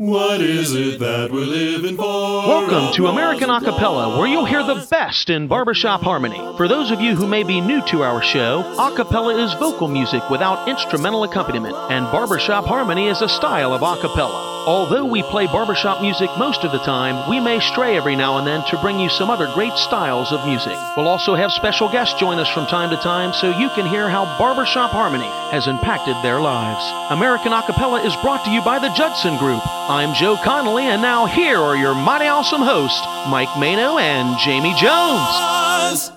What is it that we're living for? Welcome to American Acapella, where you'll hear the best in barbershop harmony. For those of you who may be new to our show, acapella is vocal music without instrumental accompaniment, and barbershop harmony is a style of acapella. Although we play barbershop music most of the time, we may stray every now and then to bring you some other great styles of music. We'll also have special guests join us from time to time so you can hear how barbershop harmony has impacted their lives. American Acapella is brought to you by the Judson Group. I'm Joe Connolly, and now here are your mighty awesome hosts, Mike Mano and Jamie Jones.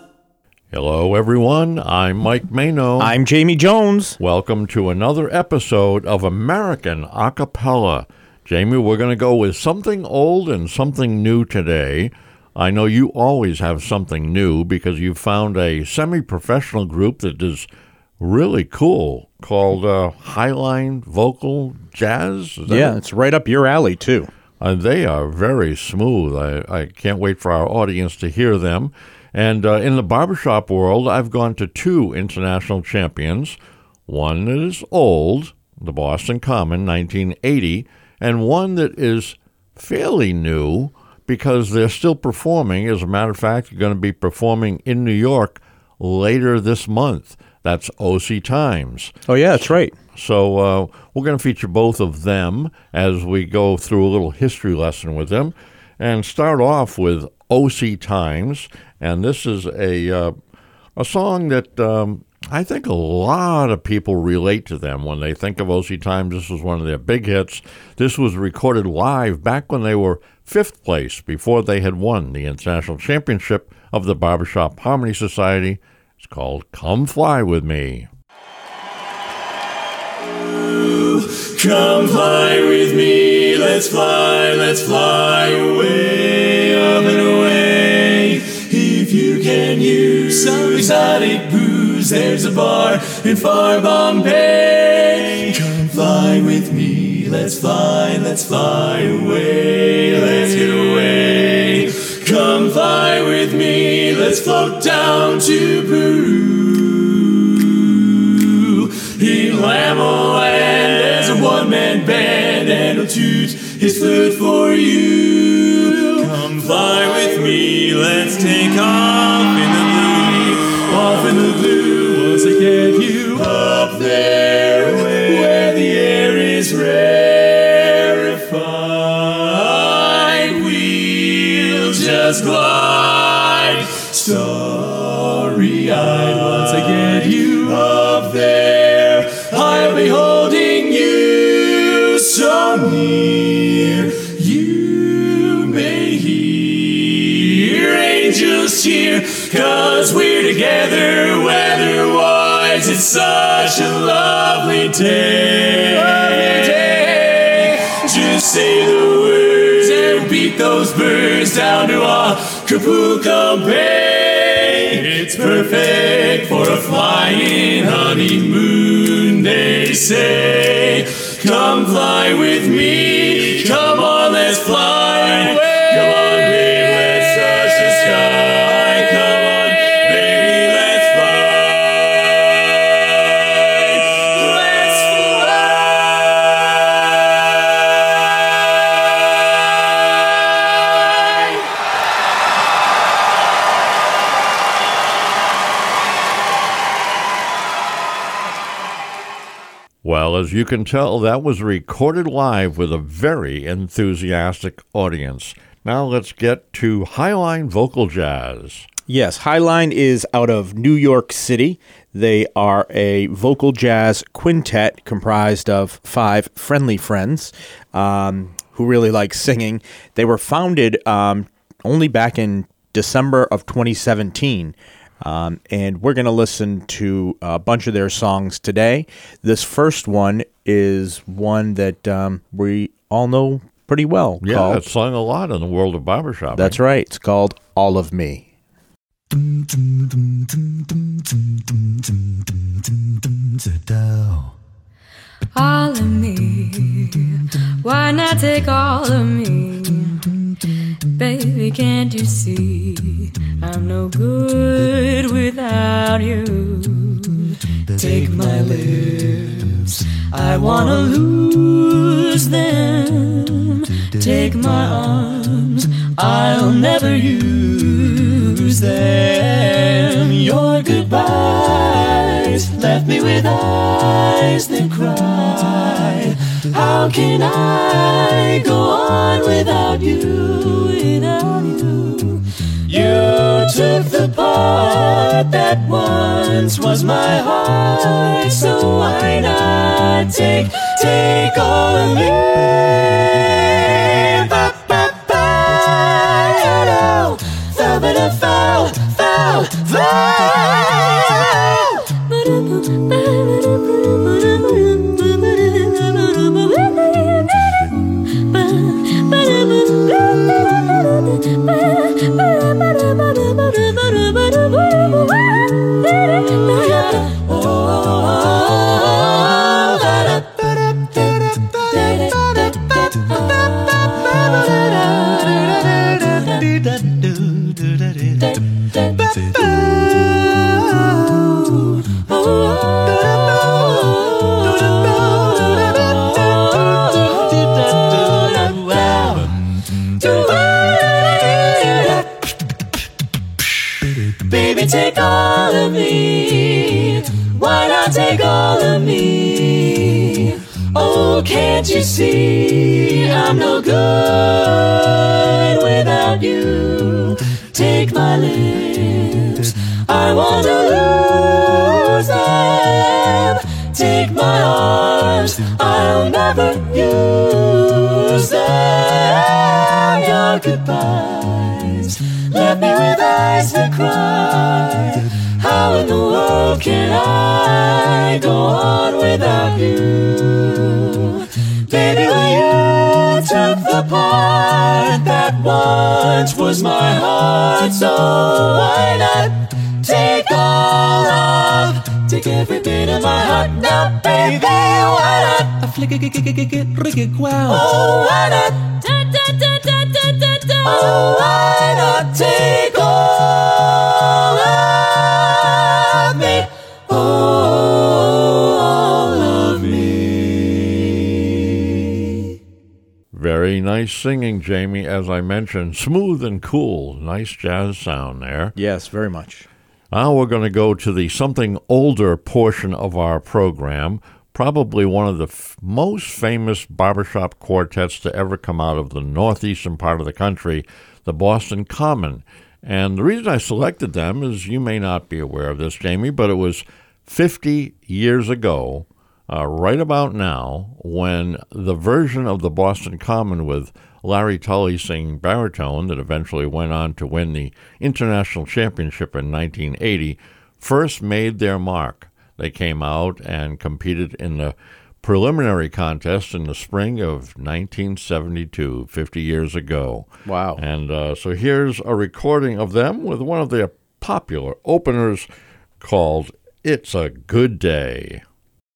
Hello, everyone. I'm Mike Mano. I'm Jamie Jones. Welcome to another episode of American Acapella. Jamie, we're going to go with something old and something new today. I know you always have something new because you found a semi professional group that is really cool called uh, Highline Vocal Jazz. Yeah, it's right up your alley, too. Uh, they are very smooth. I, I can't wait for our audience to hear them. And uh, in the barbershop world, I've gone to two international champions. One is old, the Boston Common, 1980, and one that is fairly new because they're still performing. As a matter of fact, they're going to be performing in New York later this month. That's OC Times. Oh, yeah, that's right. So uh, we're going to feature both of them as we go through a little history lesson with them and start off with OC Times. And this is a, uh, a song that um, I think a lot of people relate to them when they think of OC Times. This was one of their big hits. This was recorded live back when they were fifth place before they had won the International Championship of the Barbershop Harmony Society. It's called Come Fly With Me. Come fly with me, let's fly, let's fly away, up and away. If you can use some exotic booze, there's a bar in far Bombay. Come fly with me, let's fly, let's fly away, let's get away. Come fly with me, let's float down to Peru. In Lamaland, there's a one-man band, and he'll toot his flute for you. Fly with me, let's take off cause we're together weather-wise. It's such a lovely day. Just say the words and beat those birds down to Acapulco Bay. It's perfect for a flying honeymoon, they say. Come fly with me, come on, let's you can tell, that was recorded live with a very enthusiastic audience. Now let's get to Highline Vocal Jazz. Yes, Highline is out of New York City. They are a vocal jazz quintet comprised of five friendly friends um, who really like singing. They were founded um, only back in December of 2017. Um, and we're going to listen to a bunch of their songs today. This first one is one that um, we all know pretty well. Yeah, called- it's sung a lot in the world of barbershop. that's right. It's called All of Me. all of me. Why not take all of me? Baby, can't you see? I'm no good without you. Take my lips, I wanna lose them. take my arms, I'll never use them. Your goodbyes left me with eyes that cry. How can I go on without you? Without you. You took the part that once was my heart, so why not take take all of me? Ba, ba, ba, take all of me. Why not take all of me? Oh, can't you see I'm no good without you? Take my lips, I want to lose them. Take my arms, I'll never use them. Your goodbyes left me with eyes that cry. How in the world can I go on without you? Baby, you took the part that once was my heart, so why not take all of, take every bit of my heart now, baby? Why not? A flick a gick a gick a gick rick wow. Oh, why not? Oh, why take all of me? Oh, all of me. Very nice singing, Jamie. As I mentioned, smooth and cool. Nice jazz sound there. Yes, very much. Now we're going to go to the something older portion of our program. Probably one of the f- most famous barbershop quartets to ever come out of the northeastern part of the country, the Boston Common. And the reason I selected them is you may not be aware of this, Jamie, but it was 50 years ago, uh, right about now, when the version of the Boston Common with Larry Tully singing baritone that eventually went on to win the International Championship in 1980 first made their mark. They came out and competed in the preliminary contest in the spring of 1972, 50 years ago. Wow. And uh, so here's a recording of them with one of their popular openers called It's a Good Day.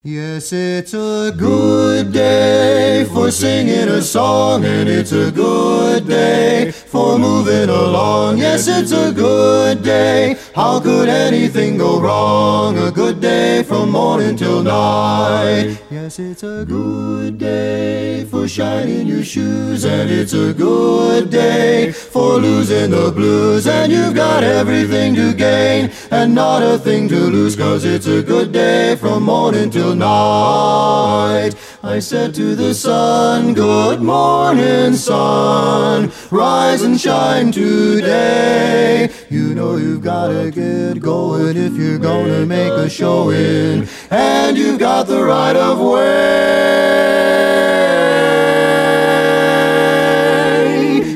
Yes, it's a good day for singing a song, and it's a good day for moving along. Yes, it's a good day. How could anything go wrong? A good day from morning till night. Yes, it's a good day for shining your shoes, and it's a good day for losing the blues. And you've got everything to gain and not a thing to lose, cause it's a good day from morning till night. I said to the sun, Good morning, sun. Rise and shine today. You know you've gotta get going if you're gonna make a showing. And you've got the right of way.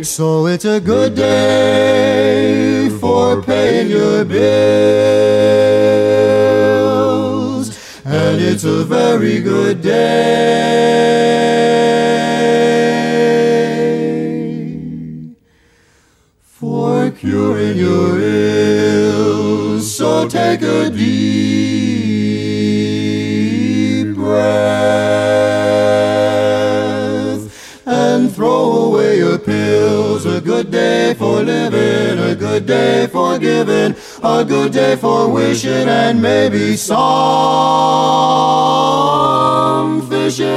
So it's a good day for paying your bills. It's a very good day for curing your ills. So take a deep breath and throw away your pills. A good day for living, a good day for giving, a good day for wishing, and maybe some fishing.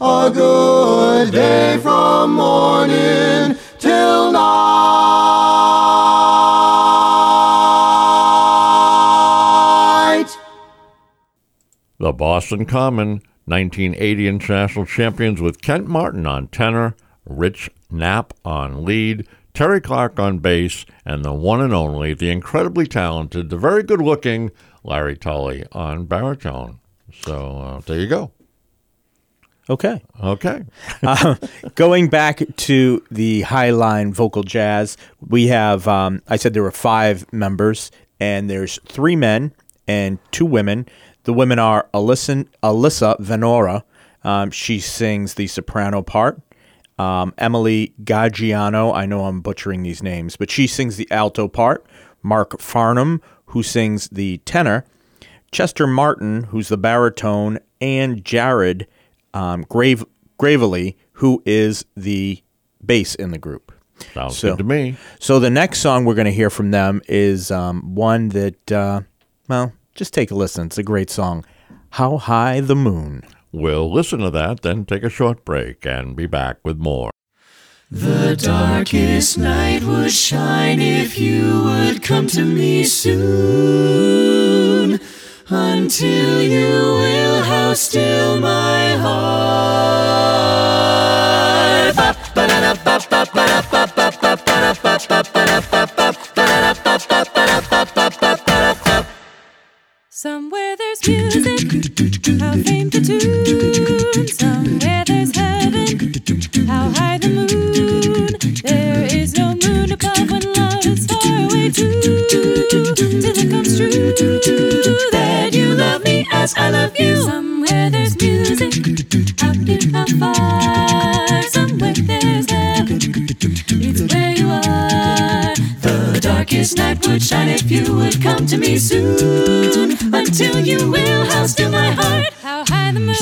a good day from morning till night. The Boston Common, 1980 international champions with Kent Martin on tenor, Rich Knapp on lead, Terry Clark on bass, and the one and only, the incredibly talented, the very good looking Larry Tully on baritone. So uh, there you go. Okay. Okay. uh, going back to the Highline Vocal Jazz, we have, um, I said there were five members, and there's three men and two women. The women are Alyssa, Alyssa Venora. Um, she sings the soprano part. Um, Emily Gaggiano, I know I'm butchering these names, but she sings the alto part. Mark Farnham, who sings the tenor. Chester Martin, who's the baritone, and Jared um, Grave Gravely, who is the bass in the group. Sounds So- good to me. So the next song we're going to hear from them is um, one that, uh, well, just take a listen. It's a great song. How High the Moon. We'll listen to that, then take a short break and be back with more. The darkest night would shine if you would come to me soon. Until you will house still my heart. Somewhere there's music, how faint the tune. Somewhere there's heaven, how high the moon. There is no moon above when love is far away too. Till it comes true that you love me as I love you. Somewhere there's music, how deep, how far. Somewhere there's heaven, it's where you are. Darkest night would shine if you would come to me soon. Until you will house still my heart. How high the moon.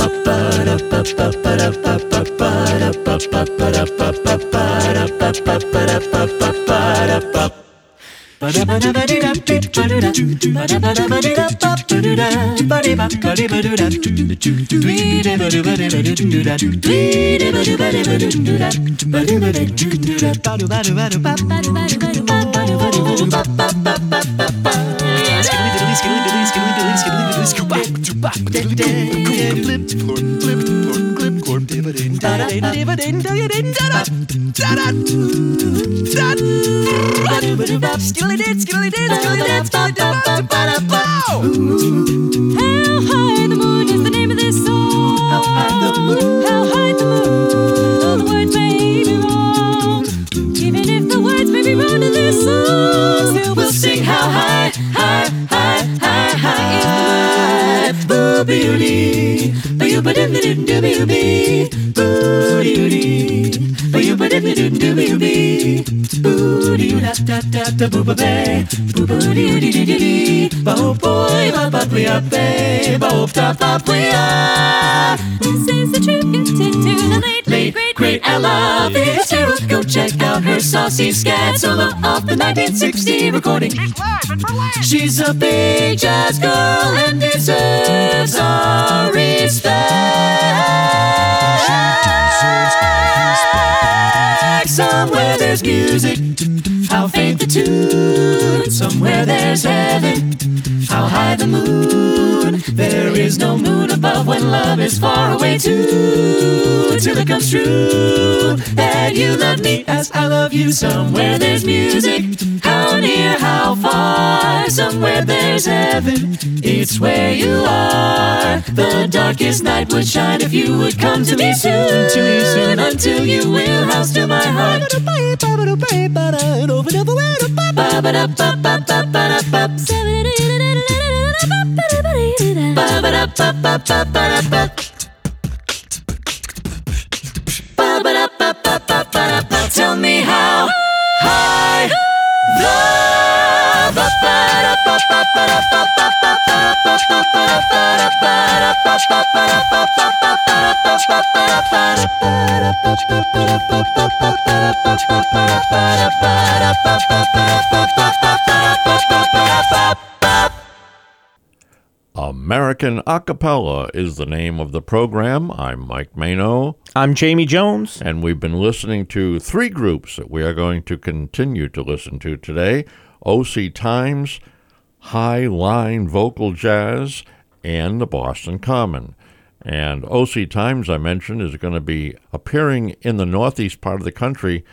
How high the moon is the name of this song. How high the moon. This is the tribute to the late, Late, great, great Ella Fitzgerald. Go check out her saucy scat solo off the 1960 recording. She's a big jazz girl and deserves our respect. There's music, Somewhere there's heaven, how high the moon. There is no moon above when love is far away too. Till it comes true that you love me as I love you. Somewhere there's music, how near, how far. Somewhere there's heaven, it's where you are. The darkest night would shine if you would come to me soon, to me soon, until you will house to my heart. Tell me how high the American Acapella is the name of the program. I'm Mike Mano, I'm Jamie Jones. and we've been listening to three groups that we are going to continue to listen to today OC Times, High Line Vocal Jazz, and the Boston Common. And OC Times, I mentioned, is going to be appearing in the northeast part of the country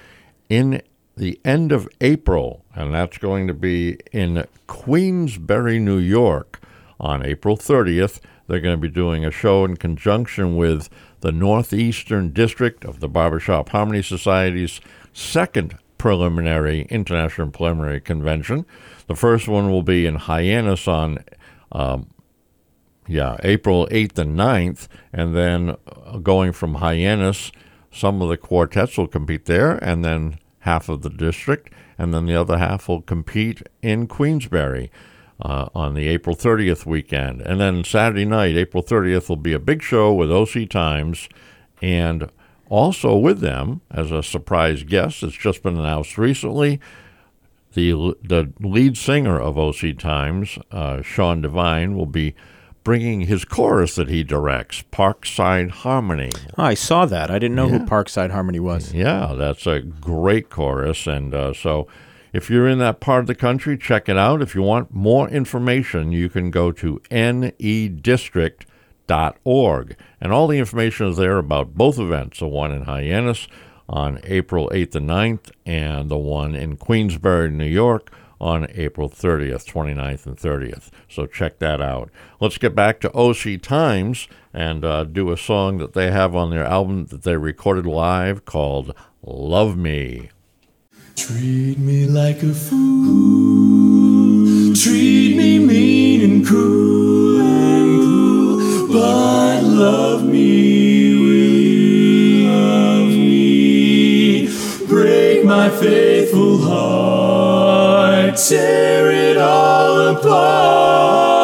in the end of April, and that's going to be in Queensbury, New York on April 30th. They're going to be doing a show in conjunction with the Northeastern District of the Barbershop Harmony Society's second preliminary international preliminary convention. The first one will be in Hyannis on um, yeah, April 8th and 9th, and then uh, going from Hyannis, some of the quartets will compete there, and then half of the district, and then the other half will compete in Queensbury uh, on the April 30th weekend. And then Saturday night, April 30th, will be a big show with OC Times, and also with them as a surprise guest, it's just been announced recently, the the lead singer of OC Times, uh, Sean Devine, will be bringing his chorus that he directs, Parkside Harmony. Oh, I saw that. I didn't know who Parkside Harmony was. Yeah, that's a great chorus, and uh, so if you're in that part of the country, check it out. If you want more information, you can go to nedistrict.org, and all the information is there about both events: the one in Hyannis on April 8th and 9th, and the one in Queensbury, New York on April 30th, 29th, and 30th. So check that out. Let's get back to OC Times and uh, do a song that they have on their album that they recorded live called Love Me. Treat me like a fool. Treat me mean and cruel and cruel. But love me, love me? Break my faithful heart. Tear it all apart.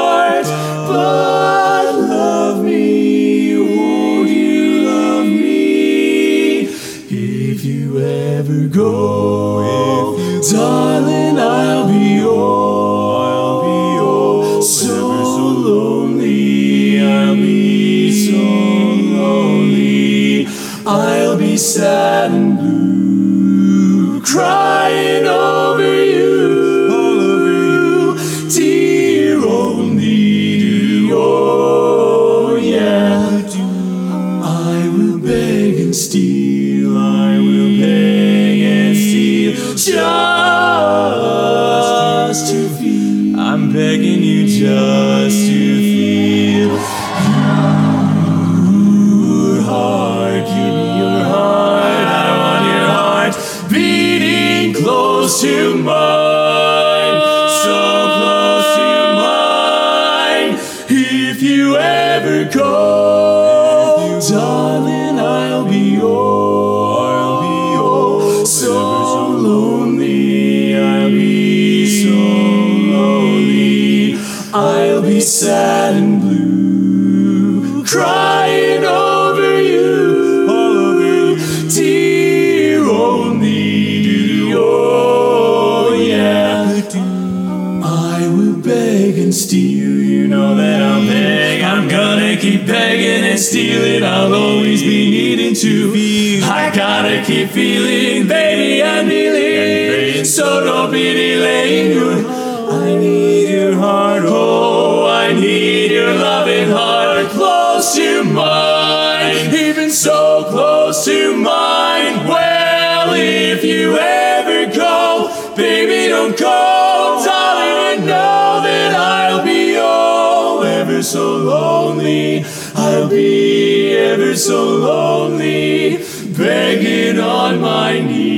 Gotta keep feeling, baby, I'm feeling. So don't be delaying. I need your heart, oh, I need your loving heart close to mine, even so close to mine. Well, if you ever go, baby, don't go, darling, you know that I'll be oh, ever so lonely. I'll be ever so lonely, begging on my knees.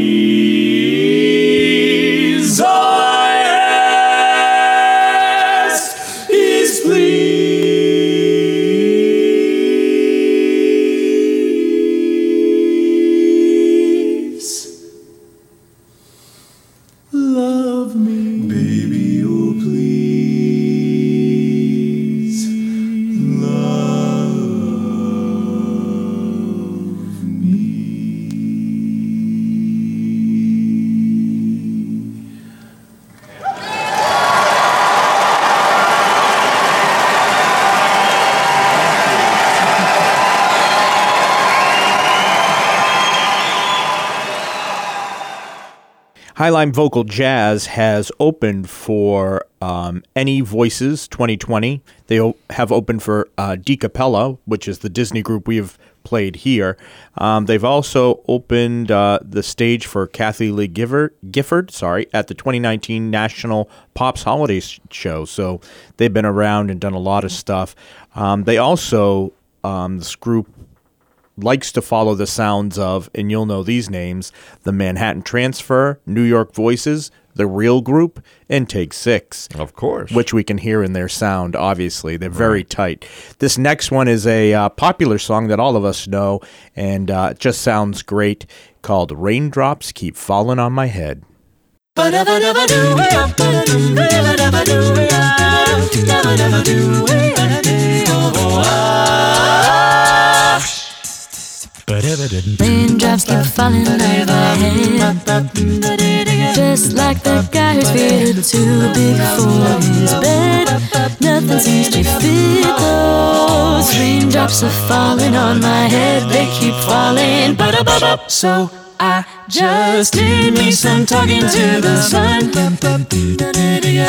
Highline Vocal Jazz has opened for um, Any Voices 2020. They o- have opened for uh, DCappella, which is the Disney group we have played here. Um, they've also opened uh, the stage for Kathie Lee Gifford, Gifford, sorry, at the 2019 National Pops Holiday Show. So they've been around and done a lot of stuff. Um, they also um, this group likes to follow the sounds of, and you'll know these names the Manhattan Transfer, New York Voices, The Real Group, and Take Six. Of course. Which we can hear in their sound, obviously. They're very tight. This next one is a uh, popular song that all of us know, and uh, it just sounds great, called Raindrops Keep Falling on My Head. Raindrops keep falling on my head. Just like the guy who's feeling too big for his bed. Nothing seems to fit. Those Raindrops are falling on my head. They keep falling. So I just did me some talking to the sun.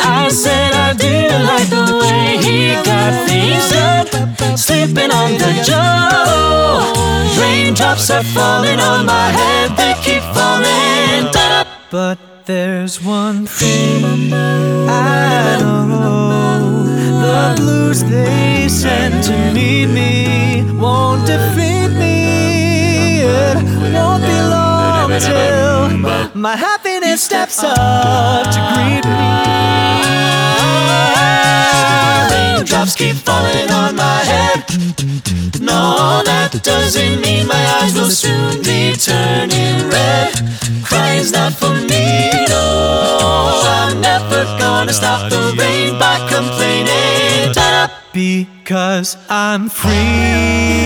I said I didn't like the way he got things done Sleeping on the job Raindrops are falling on my head. They keep falling. But there's one thing I know. The blues they send to meet me Won't defeat me. It won't be long till My happiness steps up to greet me Raindrops keep falling on my head. No, that doesn't mean my eyes will soon be turning red. Crying's not for me, no. I'm never gonna stop the rain by complaining. Because I'm free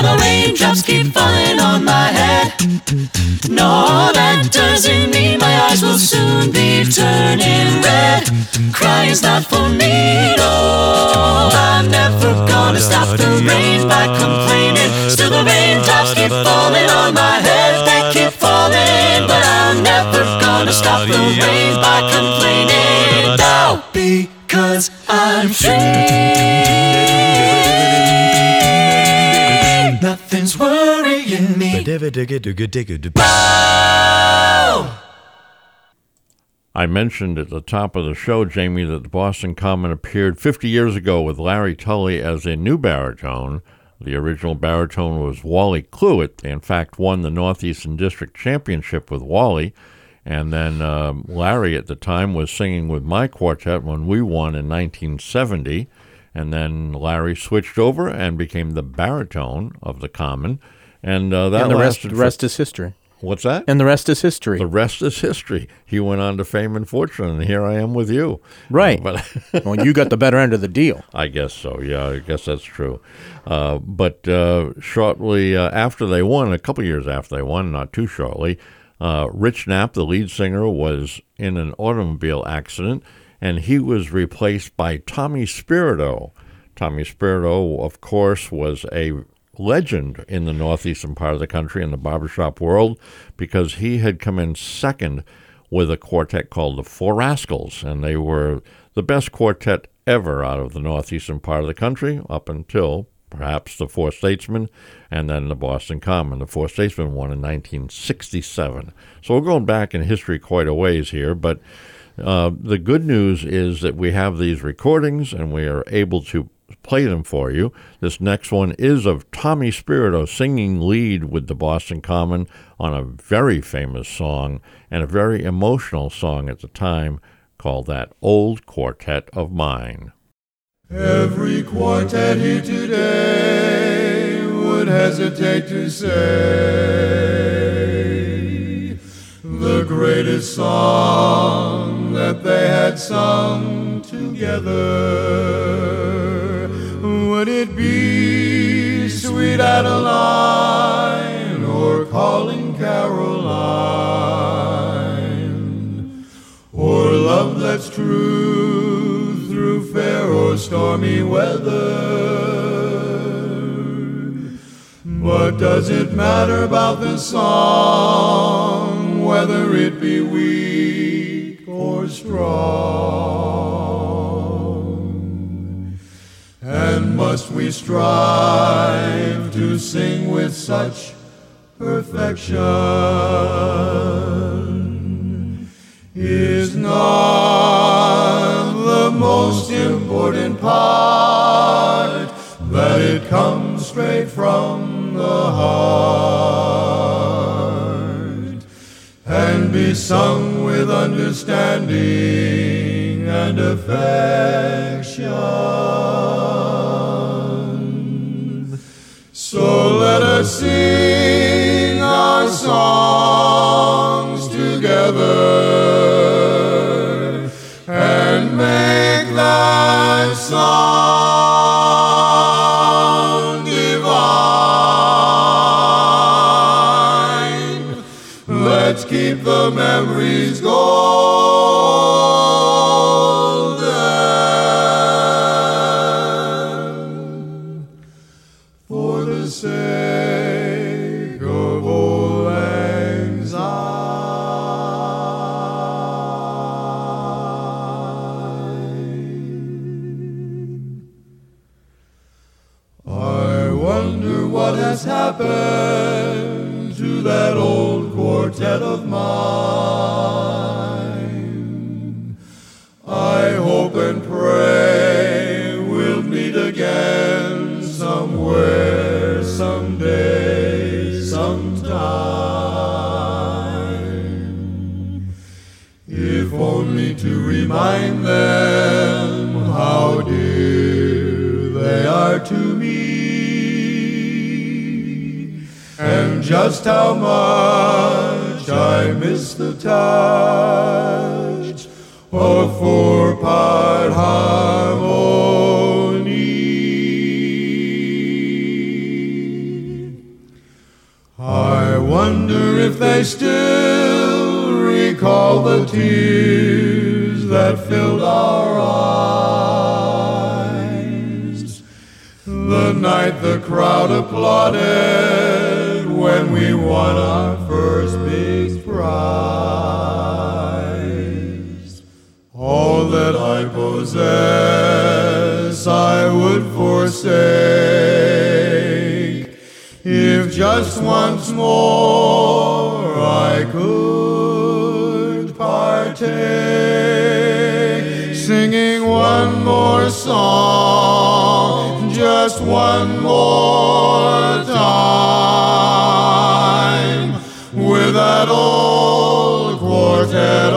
The raindrops keep falling on my head. No, that doesn't mean my eyes will soon be turning red. Crying's not for me, no. I'm never gonna stop the rain by complaining. Still, the raindrops keep falling on my head. They keep falling, but I'm never gonna stop the rain by complaining. No, because I'm free. Nothing's worrying me. I mentioned at the top of the show, Jamie, that the Boston Common appeared 50 years ago with Larry Tully as a new baritone. The original baritone was Wally Cluett. They, in fact, won the Northeastern District Championship with Wally. And then um, Larry at the time was singing with my quartet when we won in 1970. And then Larry switched over and became the baritone of the Common. And uh, that and the rest, the for- rest is history. What's that? And the rest is history. The rest is history. He went on to fame and fortune, and here I am with you. Right. But well, you got the better end of the deal. I guess so. Yeah, I guess that's true. Uh, but uh, shortly uh, after they won, a couple years after they won, not too shortly, uh, Rich Knapp, the lead singer, was in an automobile accident, and he was replaced by Tommy Spirito. Tommy Spirito, of course, was a legend in the northeastern part of the country in the barbershop world because he had come in second with a quartet called the Four Rascals, and they were the best quartet ever out of the northeastern part of the country up until perhaps the Four Statesmen and then the Boston Common. The Four Statesmen won in 1967. So we're going back in history quite a ways here, but uh, the good news is that we have these recordings and we are able to play them for you. This next one is of Tommy Spirito singing lead with the Boston Common on a very famous song and a very emotional song at the time called That Old Quartet of Mine. Every quartet here today would hesitate to say the greatest song that they had sung together. Would it be Sweet Adeline or Calling Caroline? Or love that's true through fair or stormy weather. But does it matter about the song, whether it be weak or strong? Must we strive to sing with such perfection? Is not the most important part that it comes straight from the heart and be sung with understanding and affection. So let us sing our songs together and make that song The night the crowd applauded when we won our first big prize. All that I possess I would forsake if just once more I could partake, singing one more song, just one more time, with that old quartet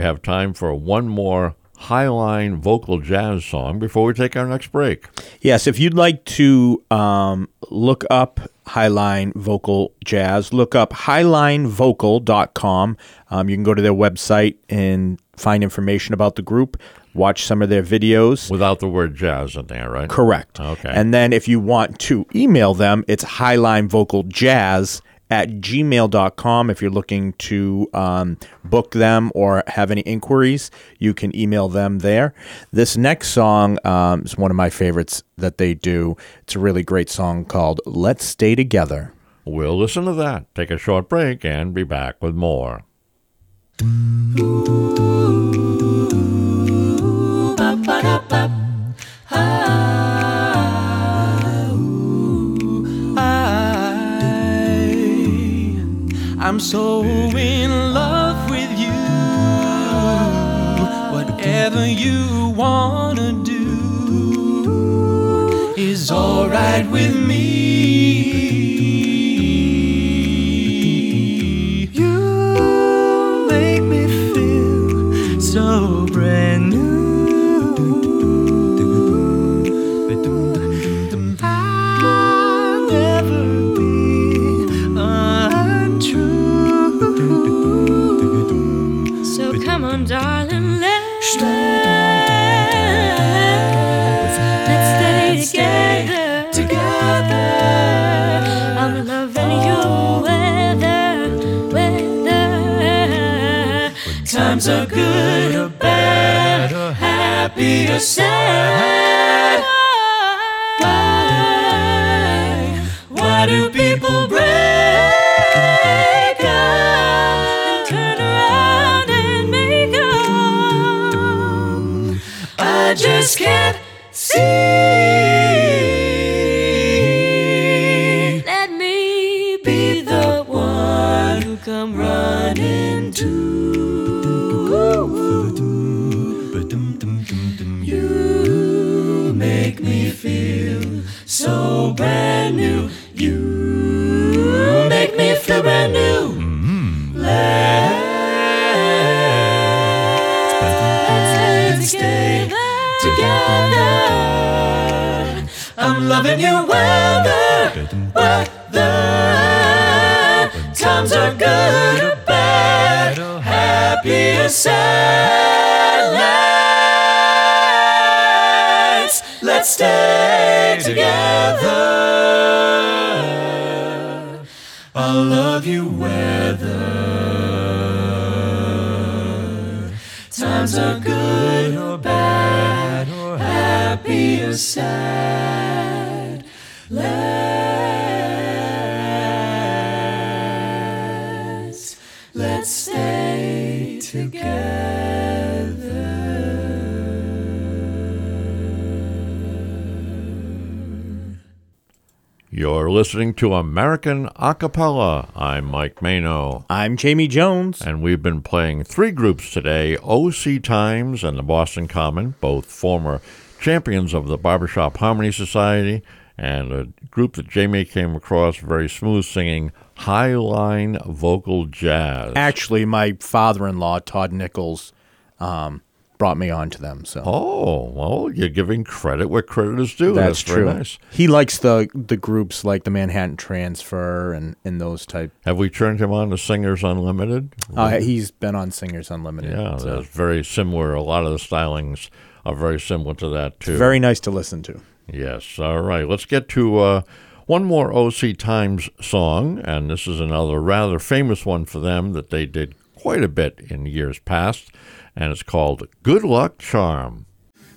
we have time for one more highline vocal jazz song before we take our next break. Yes, if you'd like to um, look up Highline Vocal Jazz, look up highlinevocal.com. Um, you can go to their website and find information about the group, watch some of their videos. Without the word jazz in there, right? Correct. Okay. And then if you want to email them, it's highlinevocalJazz at gmail.com. If you're looking to um, book them or have any inquiries, you can email them there. This next song um, is one of my favorites that they do. It's a really great song called Let's Stay Together. We'll listen to that, take a short break, and be back with more. So in love with you. Whatever you wanna do is alright with me. I love you, whether. Times are good or bad, or happy or sad. You're listening to American Acapella. I'm Mike Mano. I'm Jamie Jones. And we've been playing three groups today OC Times and the Boston Common, both former champions of the Barbershop Harmony Society, and a group that Jamie came across, very smooth singing, Highline Vocal Jazz. Actually, my father in law, Todd Nichols, um, brought me on to them. So Oh, well, you're giving credit where credit is due. that's, very true. nice. He likes the the groups like the Manhattan Transfer and, and those type. Have we turned him on to Singers Unlimited? Uh, he's been on Singers Unlimited. yeah, so that's very similar. A lot of the stylings are very similar to that, too. very nice to listen to. Yes. All right. Let's get to uh, one more OC Times song, and this is another rather famous one for them that they did quite a bit in years past, and it's called Good Luck Charm.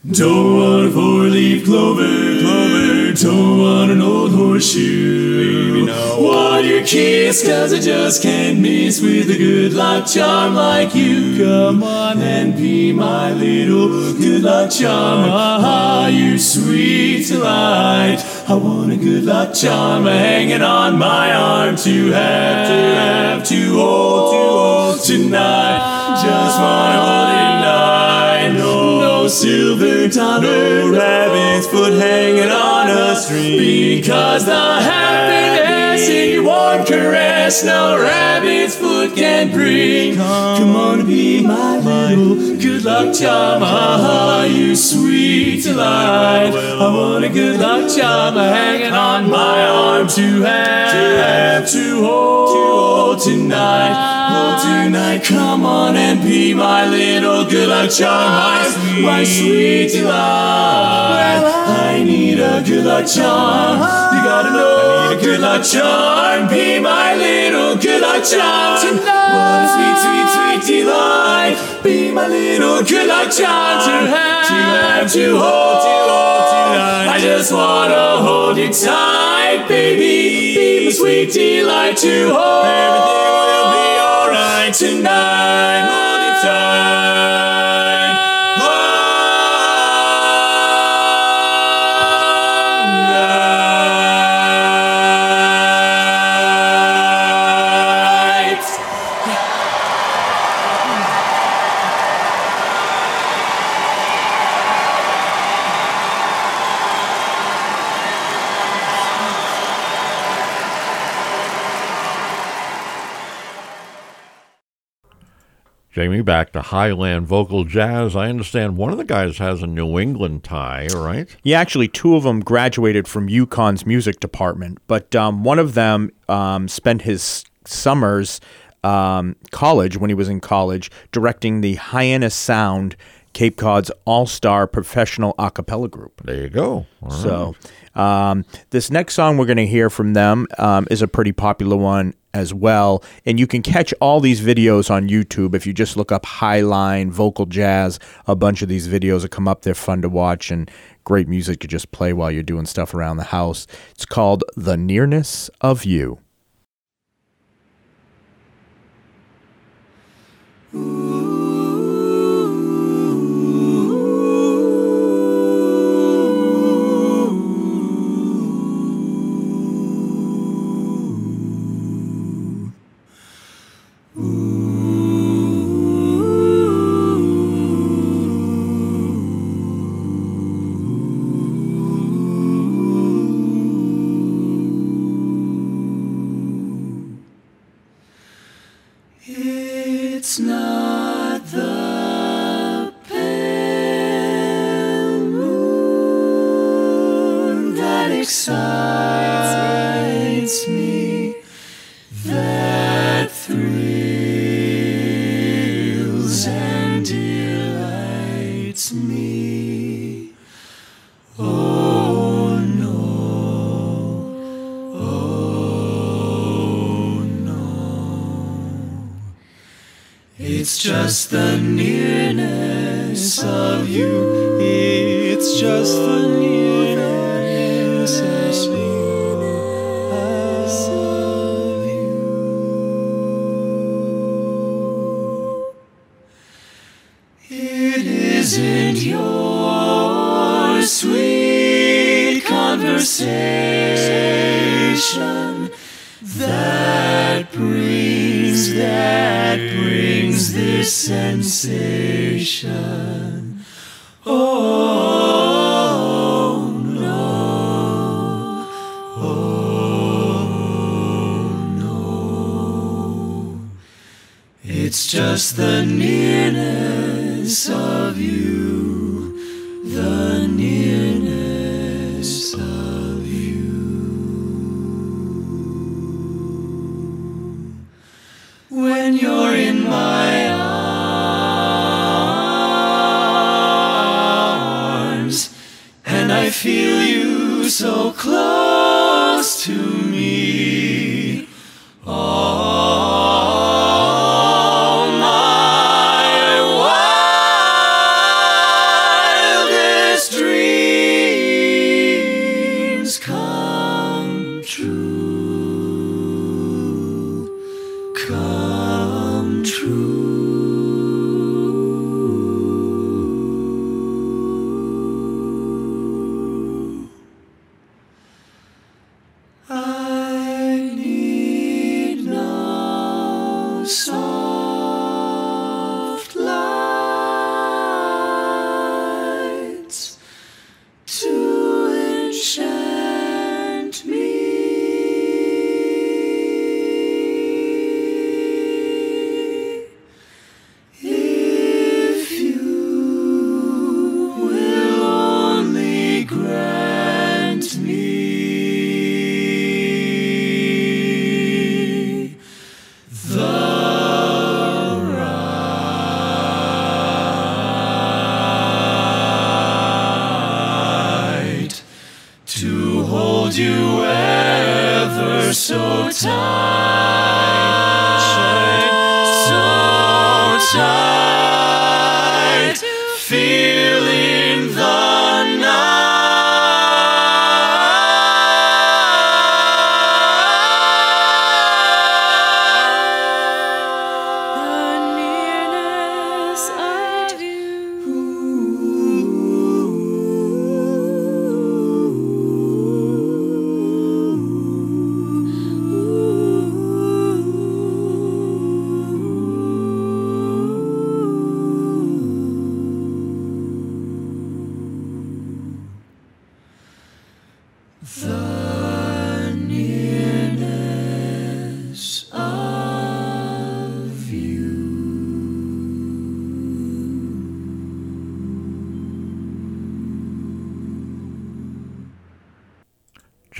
Don't want a four-leaf clover, clover. Don't want an old horseshoe. Baby, no. Want your kiss, cause I just can't miss with a good luck charm like you. Come on and be my little good luck charm. Ah, you sweet delight. I want a good luck charm hanging on my arm to have, to have, to hold, to hold tonight. Just hold it tonight. No, no silver tongue, no rabbit's foot hanging on a string. Because the happiness your warm caress, no rabbit's foot can bring. Come on, be my little good luck charm, ah, you sweet delight. I want a good luck charm hanging on my arm to have, to have, to hold, to hold tonight. Oh, tonight, come on and be my little good luck charm, my sweet, my sweet delight. I need a good luck charm. You gotta know I need a good luck charm. Be my little good luck charm tonight. What a sweet, sweet, sweet delight. Be my little good luck charm to have, to have, to hold, to hold tonight. I just wanna hold you tight, baby. Be my sweet delight to hold. Everything will be alright tonight. Hold you tight. Jamie, back to Highline Vocal Jazz. I understand one of the guys has a New England tie, right? Yeah, actually, two of them graduated from UConn's music department, but um, one of them um, spent his summers um, college when he was in college directing the Hyannis Sound Cape Cod's all-star professional a cappella group. There you go. All right. So, um, this next song we're going to hear from them um, is a pretty popular one as well. And you can catch all these videos on YouTube if you just look up Highline Vocal Jazz. A bunch of these videos will come up. They're fun to watch and great music to just play while you're doing stuff around the house. It's called The Nearness of You. It's excites me, the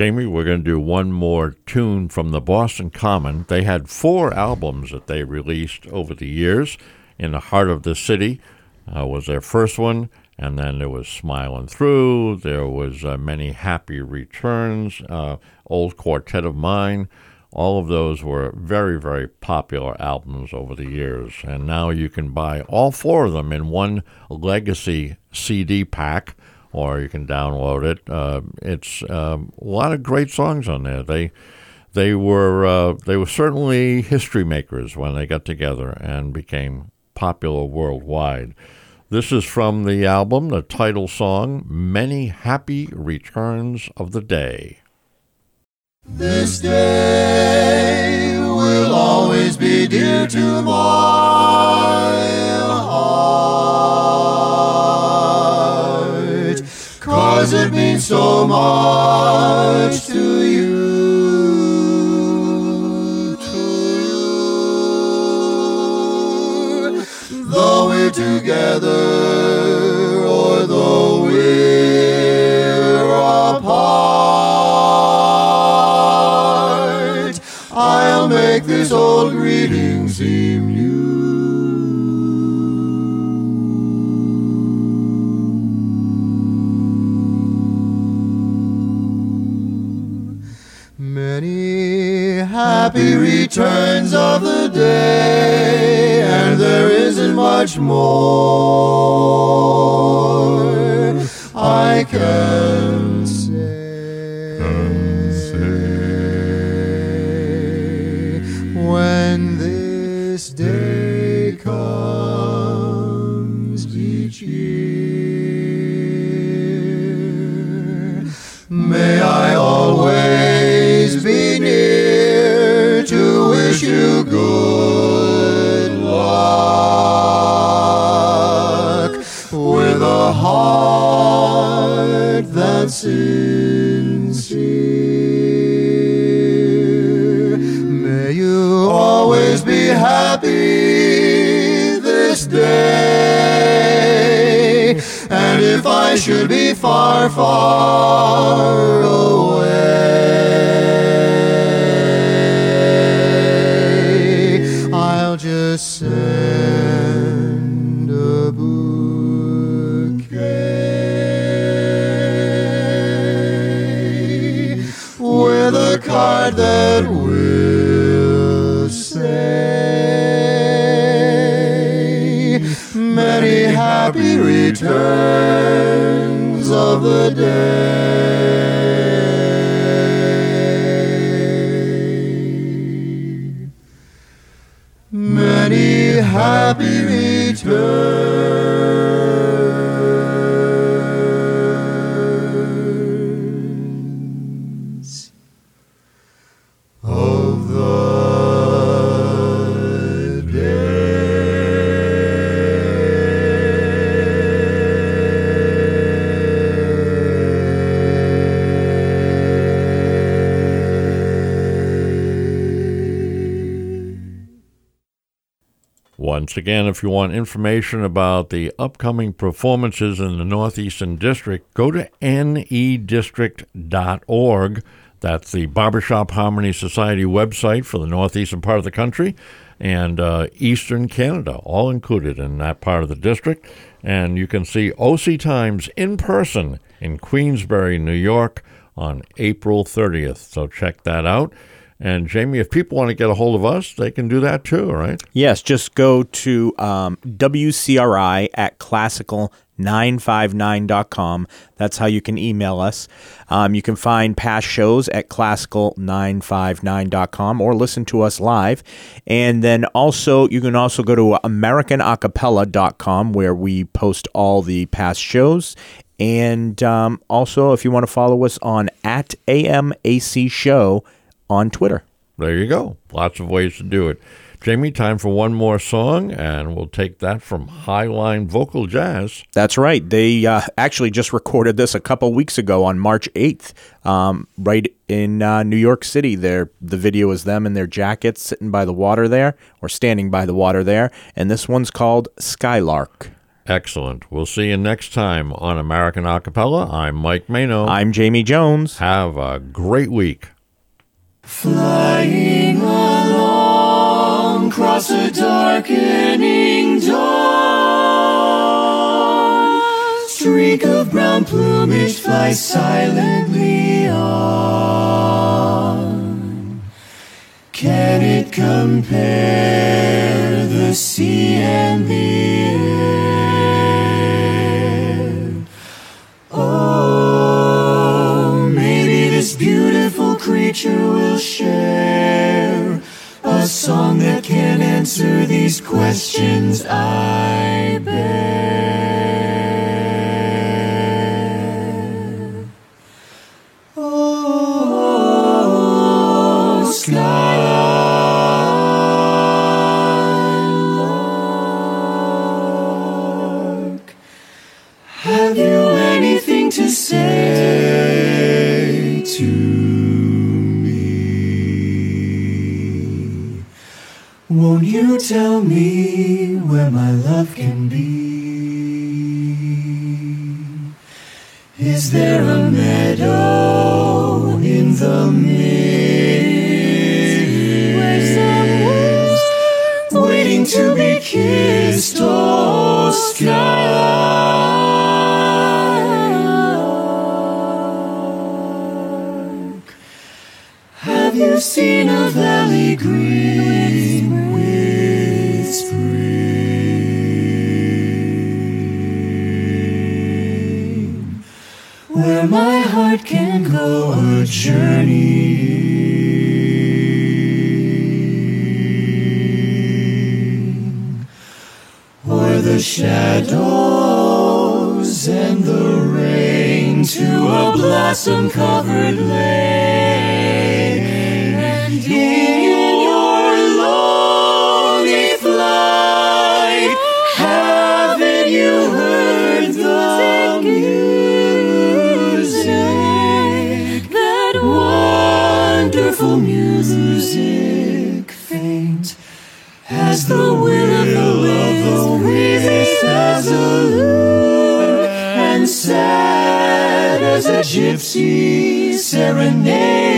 Jamie, we're going to do one more tune from the Boston Common. They had four albums that they released over the years. In the Heart of the City uh, was their first one, and then there was Smiling Through. There was uh, Many Happy Returns, uh, Old Quartet of Mine. All of those were very, very popular albums over the years. And now you can buy all four of them in one legacy CD pack or you can download it. Uh, it's um, a lot of great songs on there. They they were uh, they were certainly history makers when they got together and became popular worldwide. This is from the album, the title song, "Many Happy Returns of the Day." This day will always be dear to my heart, cause it means so much to you, to you. Though we're together or though we're apart, I'll make this old greeting seem new. Happy returns of the day, and there isn't much more I can happy this day. And if I should be far, far Again, if you want information about the upcoming performances in the Northeastern District, go to nedistrict.org. That's the Barbershop Harmony Society website for the northeastern part of the country and uh, eastern Canada, all included in that part of the district. And you can see OC Times in person in Queensbury, New York on April 30th. So check that out. And Jamie, if people want to get a hold of us, they can do that too, right? Yes, just go to um, WCRI at classical959.com. That's how you can email us. Um, you can find past shows at classical959.com or listen to us live. And then also, you can also go to americanacapella.com where we post all the past shows. And um, also, if you want to follow us on at AMAC Show on Twitter. There you go. Lots of ways to do it. Jamie, time for one more song, and we'll take that from Highline Vocal Jazz. That's right. They uh, actually just recorded this a couple weeks ago on March 8th, um, right in uh, New York City. There, the video is them in their jackets sitting by the water there, or standing by the water there. And this one's called Skylark. Excellent. We'll see you next time on American Acapella. I'm Mike Mano. I'm Jamie Jones. Have a great week. Flying along across a darkening dawn. Streak of brown plumage flies silently on. Can it compare the sea and the air? Oh, maybe this beautiful creature will share a song that can answer these questions I bear. Wonderful music, faint as the will of the wisp, as a lute, and sad as a gypsy serenading